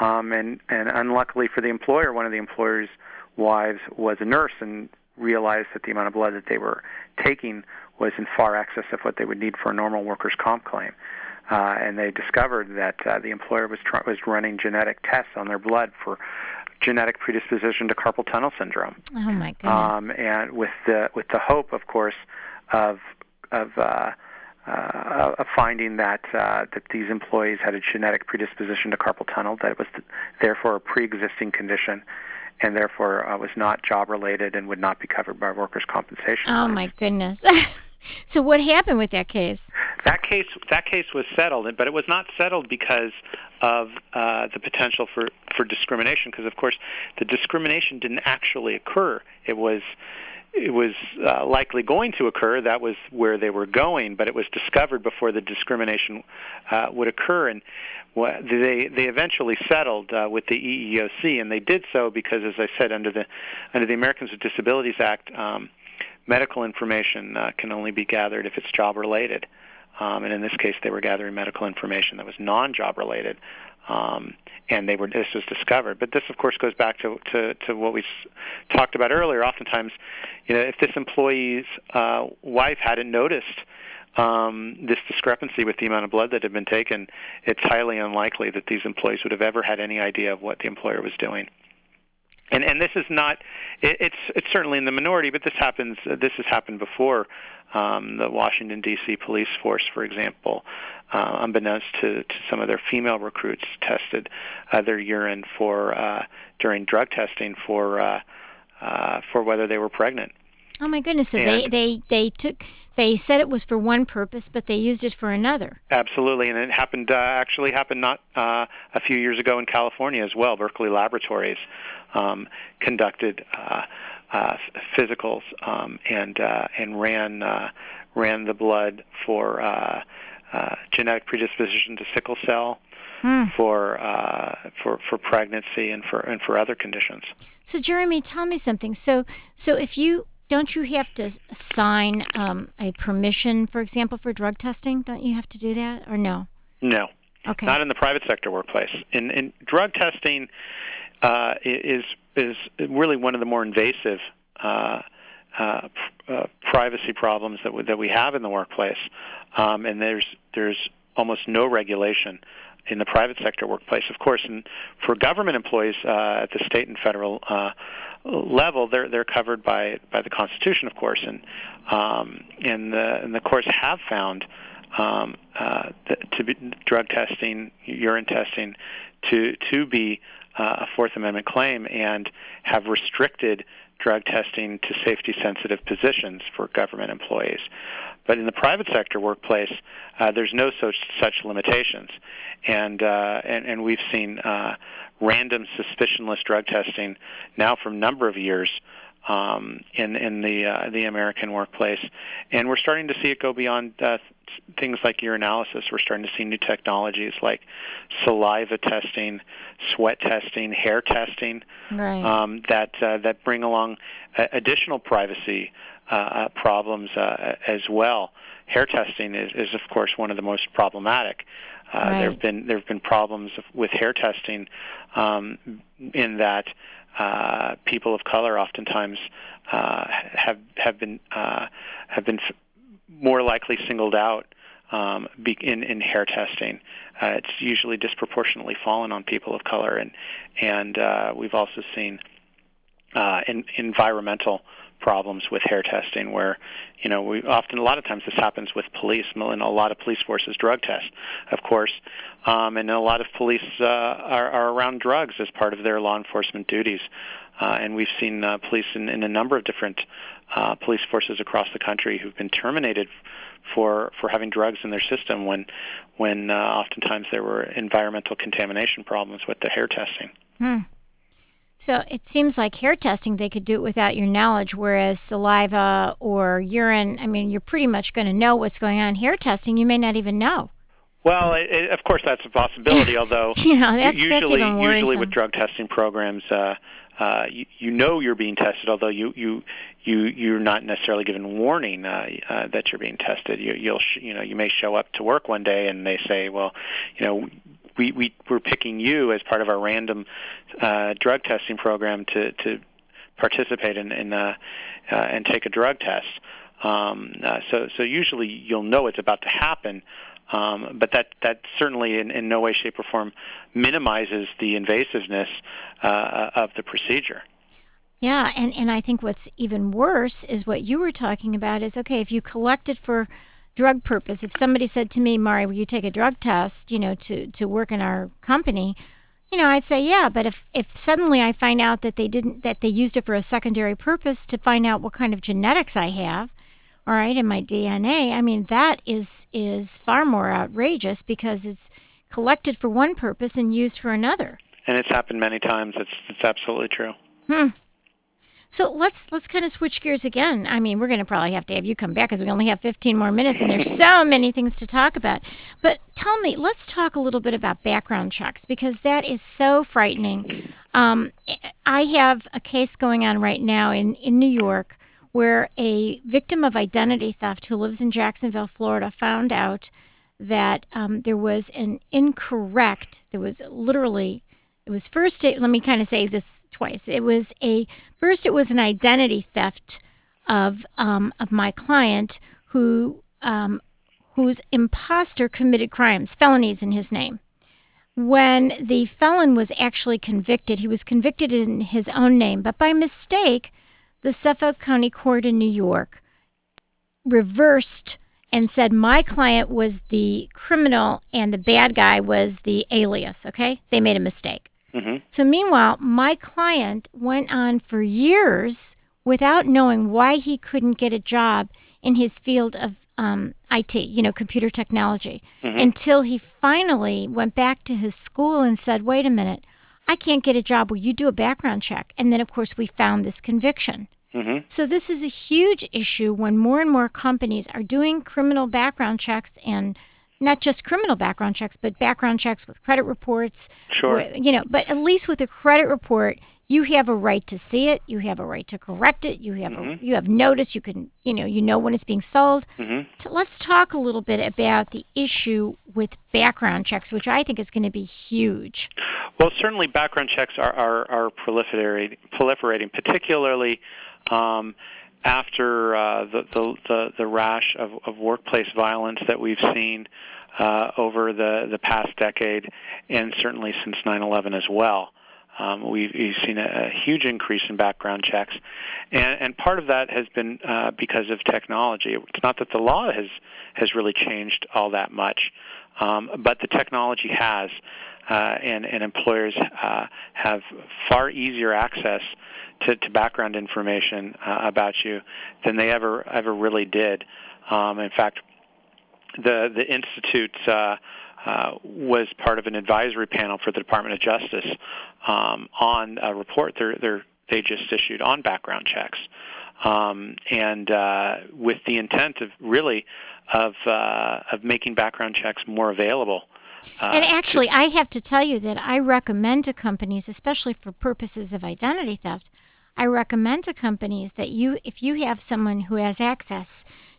um, and and unluckily for the employer, one of the employer's wives was a nurse and realized that the amount of blood that they were taking was in far excess of what they would need for a normal workers' comp claim. Uh, and they discovered that uh, the employer was tr- was running genetic tests on their blood for genetic predisposition to carpal tunnel syndrome. Oh my goodness! Um, and with the with the hope, of course, of of uh, uh, of finding that uh, that these employees had a genetic predisposition to carpal tunnel, that it was th- therefore a pre-existing condition, and therefore uh, was not job related and would not be covered by workers' compensation. Oh my goodness! so what happened with that case? That case that case was settled, but it was not settled because of uh, the potential for for discrimination. Because of course, the discrimination didn't actually occur. It was it was uh, likely going to occur. That was where they were going, but it was discovered before the discrimination uh, would occur. And they they eventually settled uh, with the EEOC, and they did so because, as I said, under the under the Americans with Disabilities Act, um, medical information uh, can only be gathered if it's job related. Um, and in this case, they were gathering medical information that was non-job related, um, and they were this was discovered. But this, of course, goes back to to, to what we talked about earlier. Oftentimes, you know, if this employee's uh, wife hadn't noticed um, this discrepancy with the amount of blood that had been taken, it's highly unlikely that these employees would have ever had any idea of what the employer was doing. And and this is not it, it's it's certainly in the minority, but this happens. This has happened before. Um, the Washington D.C. police force, for example, uh, unbeknownst to, to some of their female recruits, tested uh, their urine for uh, during drug testing for uh, uh, for whether they were pregnant. Oh my goodness! So and they, they they took they said it was for one purpose, but they used it for another. Absolutely, and it happened uh, actually happened not uh, a few years ago in California as well. Berkeley Laboratories um, conducted uh, uh, physicals um, and uh, and ran uh, ran the blood for uh, uh, genetic predisposition to sickle cell hmm. for uh, for for pregnancy and for and for other conditions. So Jeremy, tell me something. So so if you don't you have to sign um, a permission, for example, for drug testing? Don't you have to do that, or no? No. Okay. Not in the private sector workplace. In in drug testing uh, is is really one of the more invasive. Uh, uh, uh, privacy problems that we, that we have in the workplace, um, and there's there's almost no regulation in the private sector workplace. Of course, and for government employees uh, at the state and federal uh, level, they're they're covered by by the Constitution, of course, and um, and the and the courts have found um, uh, to be drug testing, urine testing, to to be uh, a Fourth Amendment claim, and have restricted drug testing to safety sensitive positions for government employees. But in the private sector workplace, uh, there's no such such limitations, and uh, and, and we've seen uh, random suspicionless drug testing now for a number of years um, in in the uh, the American workplace, and we're starting to see it go beyond uh, things like urinalysis. We're starting to see new technologies like saliva testing, sweat testing, hair testing, right. um, that uh, that bring along additional privacy uh, uh, problems uh, as well. Hair testing is, is, of course, one of the most problematic. Uh, right. There have been there have been problems with hair testing um, in that uh, people of color oftentimes uh, have have been have been f- more likely singled out um, in, in hair testing. Uh, it's usually disproportionately fallen on people of color, and and uh, we've also seen uh, in, environmental problems with hair testing where you know we often a lot of times this happens with police and a lot of police forces drug test of course um, and a lot of police uh, are, are around drugs as part of their law enforcement duties uh, and we've seen uh, police in, in a number of different uh, police forces across the country who've been terminated for for having drugs in their system when when uh, oftentimes there were environmental contamination problems with the hair testing. Hmm. So it seems like hair testing they could do it without your knowledge, whereas saliva or urine, I mean, you're pretty much going to know what's going on. Hair testing, you may not even know. Well, it, it, of course that's a possibility. although you know, that's, usually, that's usually with drug testing programs, uh, uh, you, you know you're being tested, although you you you you're not necessarily given warning uh, uh, that you're being tested. You, you'll sh- you know you may show up to work one day and they say, well, you know, we we we're picking you as part of our random uh, drug testing program to to participate in, in uh, uh, and take a drug test. Um, uh, so so usually you'll know it's about to happen. Um, but that that certainly in, in no way, shape, or form minimizes the invasiveness uh, of the procedure. Yeah, and, and I think what's even worse is what you were talking about is okay, if you collect it for drug purpose, if somebody said to me, Mari, will you take a drug test, you know, to, to work in our company, you know, I'd say yeah, but if, if suddenly I find out that they didn't that they used it for a secondary purpose to find out what kind of genetics I have, all right, in my DNA, I mean that is is far more outrageous because it's collected for one purpose and used for another. And it's happened many times. It's it's absolutely true. Hmm. So let's let's kind of switch gears again. I mean, we're going to probably have to have you come back because we only have 15 more minutes, and there's so many things to talk about. But tell me, let's talk a little bit about background checks because that is so frightening. Um, I have a case going on right now in in New York where a victim of identity theft who lives in Jacksonville, Florida, found out that um, there was an incorrect. There was literally it was first, let me kind of say this twice. It was a, first, it was an identity theft of, um, of my client who, um, whose imposter committed crimes, felonies in his name. When the felon was actually convicted, he was convicted in his own name, but by mistake, the Suffolk County Court in New York reversed and said my client was the criminal and the bad guy was the alias. Okay, they made a mistake. Mm-hmm. So, meanwhile, my client went on for years without knowing why he couldn't get a job in his field of um, IT, you know, computer technology, mm-hmm. until he finally went back to his school and said, wait a minute, I can't get a job. Will you do a background check? And then, of course, we found this conviction. Mm-hmm. So, this is a huge issue when more and more companies are doing criminal background checks and not just criminal background checks, but background checks with credit reports. Sure. Where, you know, but at least with a credit report, you have a right to see it. You have a right to correct it. You have mm-hmm. a, you have notice. You can you know you know when it's being sold. Mm-hmm. So let's talk a little bit about the issue with background checks, which I think is going to be huge. Well, certainly background checks are are, are proliferating, proliferating, particularly. Um, after uh, the, the, the, rash of, of workplace violence that we've seen uh, over the, the past decade, and certainly since 9/11 as well. Um, we've, we've, seen a, a, huge increase in background checks, and, and part of that has been uh, because of technology. It's not that the law has has really changed all that much, um, but the technology has, and, and employers uh, have far easier access to, to background information uh, about you than they ever ever really did. Um, in fact, the the institute uh, uh, was part of an advisory panel for the Department of Justice um, on a report they're, they're, they just issued on background checks, um, and uh, with the intent of really of uh, of making background checks more available. Uh, and actually, I have to tell you that I recommend to companies, especially for purposes of identity theft, I recommend to companies that you, if you have someone who has access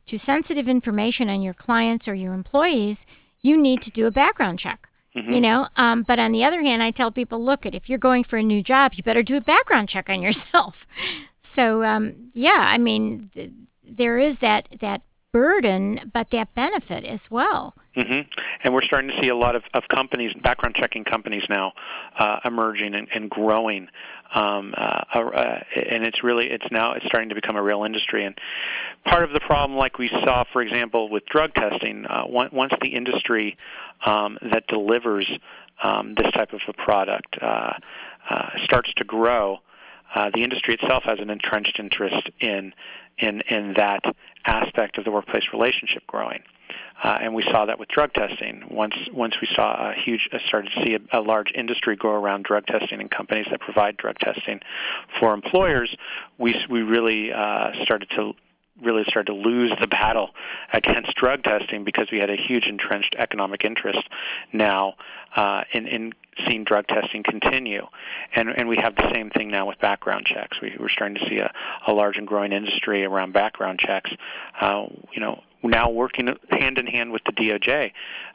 to sensitive information on your clients or your employees, you need to do a background check. Mm-hmm. You know, um, but on the other hand, I tell people, look, at if you're going for a new job, you better do a background check on yourself. So, um, yeah, I mean, th- there is that that burden, but that benefit as well. hmm And we're starting to see a lot of, of companies, background checking companies now, uh, emerging and, and growing. Um, uh, uh, and it's really, it's now, it's starting to become a real industry. And part of the problem, like we saw, for example, with drug testing, uh, once the industry um, that delivers um, this type of a product uh, uh, starts to grow, the industry itself has an entrenched interest in in in that aspect of the workplace relationship growing. Uh, and we saw that with drug testing. Once once we saw a huge uh, started to see a, a, large industry grow around drug testing and companies that provide drug testing for employers, we we really uh, started to really started to lose the battle against drug testing because we had a huge entrenched economic interest now uh, in, in seeing drug testing continue. And, and we have the same thing now with background checks. We, we're starting to see a, a large and growing industry around background checks. Uh, you know, now working hand in hand with the DOJ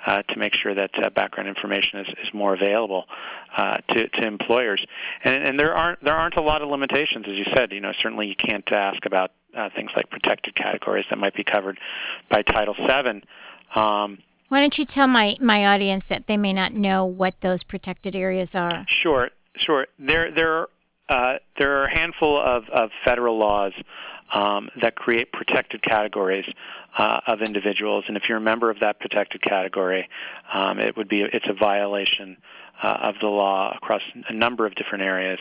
uh, to make sure that uh, background information is, is more available uh, to, to employers. And, and there aren't there aren't a lot of limitations, as you said. You know, certainly you can't ask about uh, things like protected categories that might be covered by Title VII. Um, Why don't you tell my, my audience that they may not know what those protected areas are? Sure, sure. There there uh, there are a handful of, of federal laws um, that create protected categories uh, of individuals, and if you're a member of that protected category, um, it would be it's a violation uh, of the law across a number of different areas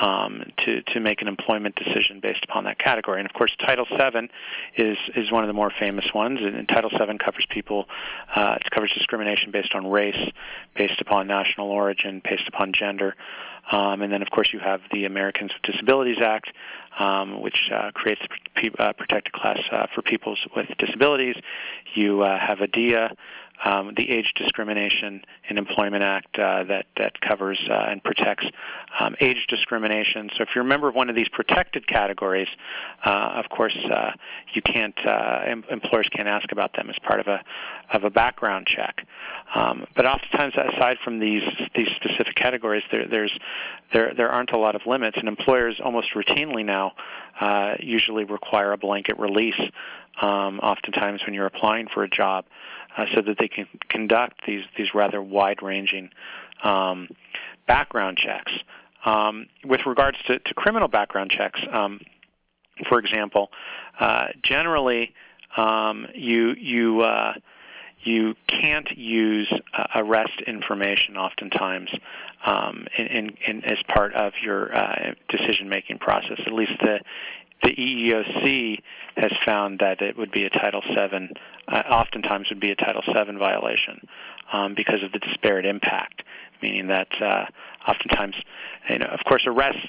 um, to to make an employment decision based upon that category. And of course, Title VII is is one of the more famous ones. And Title VII covers people, uh, it covers discrimination based on race, based upon national origin, based upon gender. Um, and then, of course, you have the Americans with Disabilities Act, um, which uh, creates a uh, protected class uh, for people with disabilities. You uh, have ADEA, um, the Age Discrimination in Employment Act uh, that that covers uh, and protects um, age discrimination. So if you're a member of one of these protected categories, uh, of course uh, you can't uh, em- employers can't ask about them as part of a of a background check. Um, but oftentimes, aside from these these specific categories, there, there's there there aren't a lot of limits, and employers almost routinely now uh, usually require a blanket release. Um, oftentimes, when you're applying for a job, uh, so that they can conduct these these rather wide-ranging um, background checks. Um, with regards to, to, criminal background checks, um, for example, uh, generally um, you you uh, you can't use uh, arrest information oftentimes um, in, in, in, as part of your uh, decision-making process. At least the the EEOC has found that it would be a Title VII, uh, oftentimes would be a Title VII violation um, because of the disparate impact, meaning that uh, oftentimes, you know, of course, arrests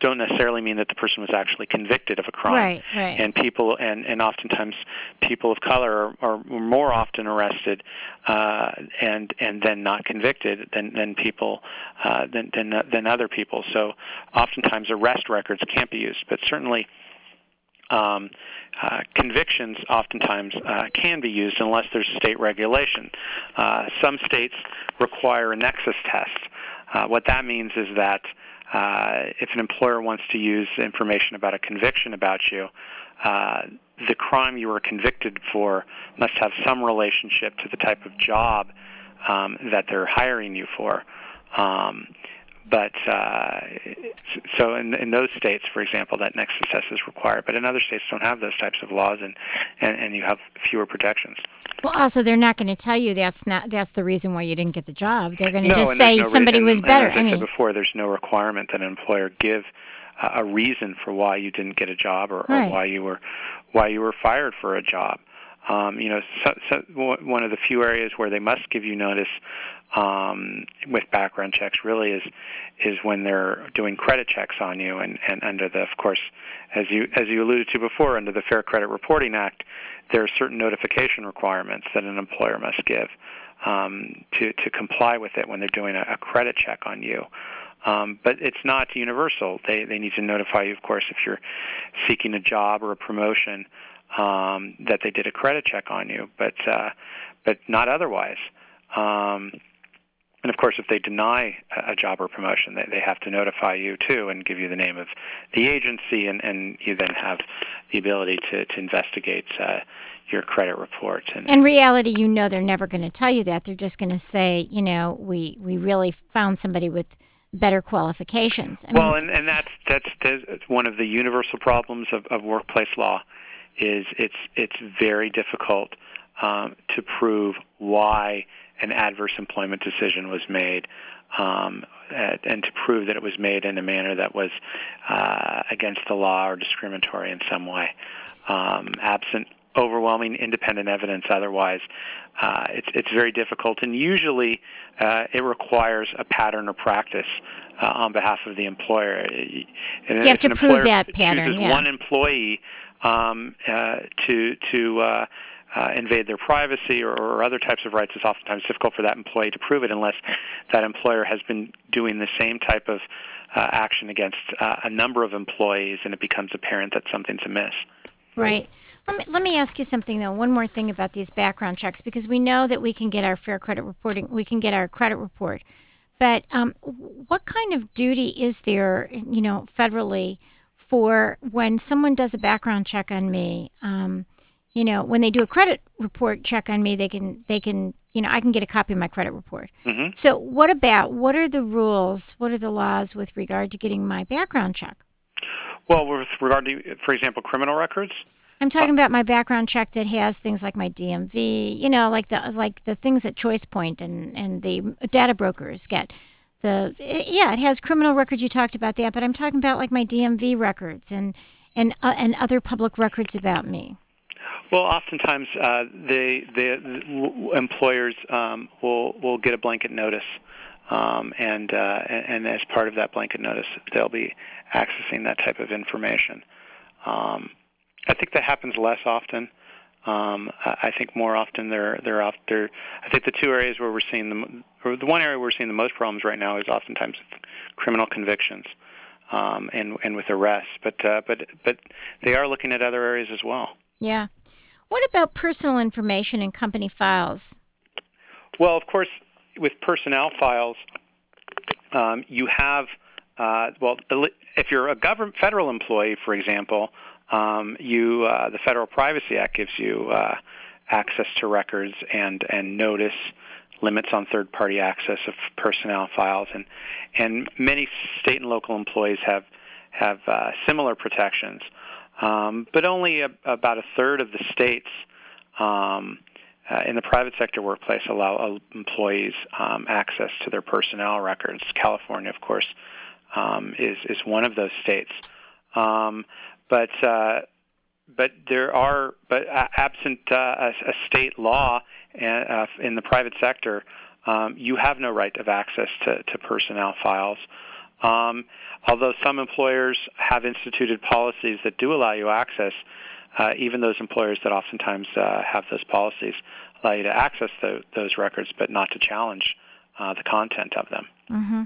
don't necessarily mean that the person was actually convicted of a crime. Right, right. And people, and, and oftentimes people of color are, are more often arrested uh, and and then not convicted than than people uh, than, than than other people. So oftentimes arrest records can't be used, but certainly. Um, uh, convictions oftentimes uh, can be used unless there's state regulation. Uh, some states require a nexus test. Uh, what that means is that uh, if an employer wants to use information about a conviction about you, uh, the crime you were convicted for must have some relationship to the type of job um, that they're hiring you for. Um, but uh, so in, in those states, for example, that nexus test is required. But in other states, don't have those types of laws, and, and, and you have fewer protections. Well, also they're not going to tell you that's not that's the reason why you didn't get the job. They're going to no, just say no somebody reason, was better. And as I, I mean, said before, there's no requirement that an employer give uh, a reason for why you didn't get a job or, right. or why you were why you were fired for a job. Um, you know, so, so one of the few areas where they must give you notice um, with background checks really is is when they're doing credit checks on you, and, and under the, of course, as you as you alluded to before, under the Fair Credit Reporting Act, there are certain notification requirements that an employer must give um, to to comply with it when they're doing a, a credit check on you. Um, but it's not universal. They they need to notify you, of course, if you're seeking a job or a promotion, um, that they did a credit check on you, but uh, but not otherwise. Um, And of course, if they deny a job or promotion, they, they have to notify you too and give you the name of the agency, and, and you then have the ability to, to investigate uh, your credit report. And in reality, you know they're never going to tell you that. They're just going to say, you know, we, we really found somebody with better qualifications. I well, mean, and, and that's, that's, that's one of the universal problems of, of workplace law is it's, it's very difficult um, to prove why an adverse employment decision was made um, and to prove that it was made in a manner that was uh, against the law or discriminatory in some way. Um, absent overwhelming independent evidence otherwise, uh, it's, it's very difficult. And usually uh, it requires a pattern or practice uh, on behalf of the employer. And you have to prove that pattern. yeah. one employee um, uh, to, to uh, uh, invade their privacy or, or, other types of rights, it's oftentimes difficult for that employee to prove it unless that employer has been doing the same type of uh, action against uh, a number of employees and it becomes apparent that something's amiss. Right. Let me, let me ask you something though. One more thing about these background checks because we know that we can get our fair credit reporting, we can get our credit report, but um, what kind of duty is there, you know, federally for when someone does a background check on me? Um, you know, when they do a credit report check on me, they can they can you know I can get a copy of my credit report. Mm-hmm. So what about what are the rules? What are the laws with regard to getting my background check? Well, with regard to, for example, criminal records. I'm talking about my background check that has things like my DMV, you know, like the like the things that ChoicePoint and and the data brokers get. The yeah, it has criminal records. You talked about that, but I'm talking about like my DMV records and and uh, and other public records about me. Well, oftentimes uh, the, the employers um, will will get a blanket notice, um, and uh, and as part of that blanket notice, they'll be accessing that type of information. Um, I think that happens less often. Um, I think more often they're they're off they're, I think the two areas where we're seeing the or the one area we're seeing the most problems right now is oftentimes criminal convictions um, and and with arrests. But uh, but but they are looking at other areas as well. Yeah. What about personal information in company files? Well, of course, with personnel files, um, you have, uh, well, if you're a government federal employee, for example, um, you uh, the Federal Privacy Act gives you uh, access to records and and notice limits on third-party access of personnel files, and and many state and local employees have have uh, similar protections. Um, but only a, about a third of the states um, uh, in the private sector workplace allow uh, employees um, access to their personnel records. California, of course, um, is is one of those states. But uh, but there are but absent uh, a, a, state law uh, in the private sector, um, you have no right of access to, to personnel files. Um, although some employers have instituted policies that do allow you access, uh, even those employers that oftentimes uh, have those policies allow you to access the, those records, but not to challenge uh, the content of them. Mm-hmm.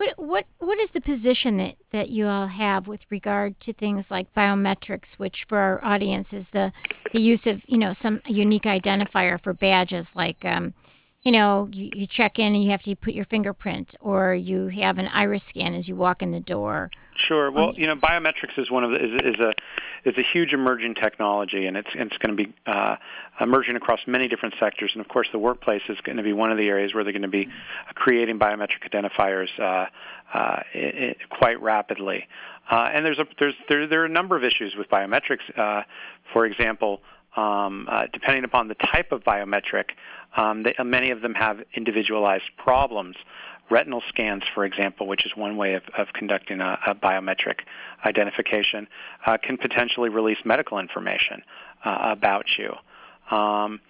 What what what is the position that, that you all have with regard to things like biometrics, which for our audience is the the use of you know some unique identifier for badges like um, you know, you, you check in and you have to put your fingerprint, or you have an iris scan as you walk in the door. Sure. Well, you know, biometrics is one of the is, is a is a huge emerging technology, and it's it's going to be uh, emerging across many different sectors. And of course, the workplace is going to be one of the areas where they're going to be creating biometric identifiers uh, uh, it, it, quite rapidly. Uh, and there's a there's there there are a number of issues with biometrics. Uh, for example, um, uh, depending upon the type of biometric, um, they, many of them have individualized problems. Retinal scans, for example, which is one way of, of conducting a, a, biometric identification, uh, can potentially release medical information uh, about you. Um,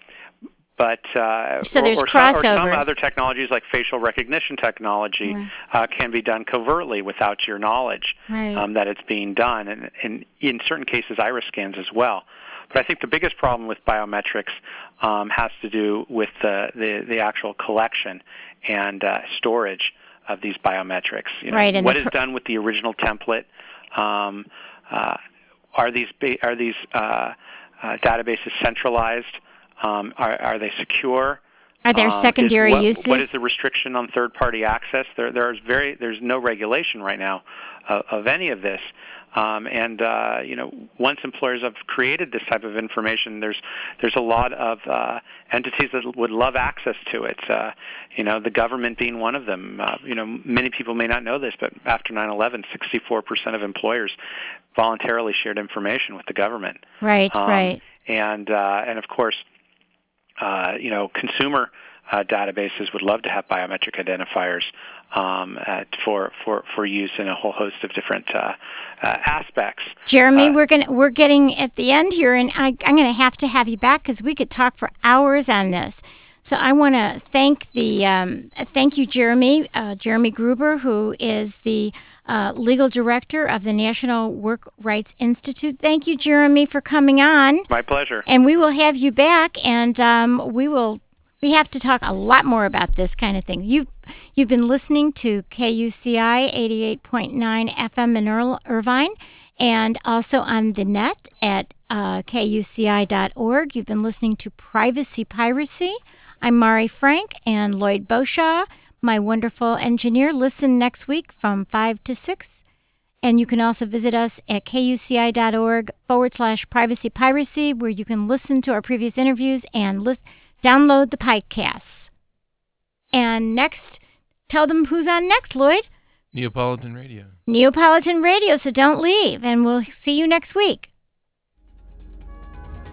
but uh, so there's or, or, crossovers. Some, or some other technologies like facial recognition technology right. uh, can be done covertly without your knowledge right. um, that it's being done, and, and, in certain cases, iris scans as well. But I think the biggest problem with biometrics um, has to do with the, the, the actual collection and uh, storage of these biometrics. You know, right. what is done with the original template? Um, uh, are these are these uh, uh, databases centralized? Um, are, are they secure? Are there um, secondary what, uses? What is the restriction on third-party access? There, there's very, there's no regulation right now of, of any of this. Um, and uh, you know, once employers have created this type of information, there's there's a lot of uh, entities that would love access to it. Uh, you know, the government being one of them. Uh, you know, many people may not know this, but after 9/11, 64% of employers voluntarily shared information with the government. Right, Um, right. And uh, and of course, uh, you know, consumer uh, databases would love to have biometric identifiers um, uh, for for for use in a whole host of different uh, uh, aspects. Jeremy, uh, we're gonna we're getting at the end here, and I, I'm gonna have to have you back because we could talk for hours on this. So I want to thank the um, thank you, Jeremy, uh, Jeremy Gruber, who is the uh, legal director of the National Work Rights Institute. Thank you, Jeremy, for coming on, My pleasure. and we will have you back, and um, we will we have to talk a lot more about this kind of thing. You've you've been listening to KUCI 88.9 FM in Ir- Irvine, and also on the net at uh, kuci.org. You've been listening to Privacy Piracy. I'm Mari Frank and Lloyd Boshaw, my wonderful engineer. Listen next week from 5 to 6. And you can also visit us at kuci.org forward slash privacy piracy, where you can listen to our previous interviews and list, download the podcasts. And next, tell them who's on next, Lloyd. Neapolitan Radio. Neapolitan Radio, so don't leave, and we'll see you next week.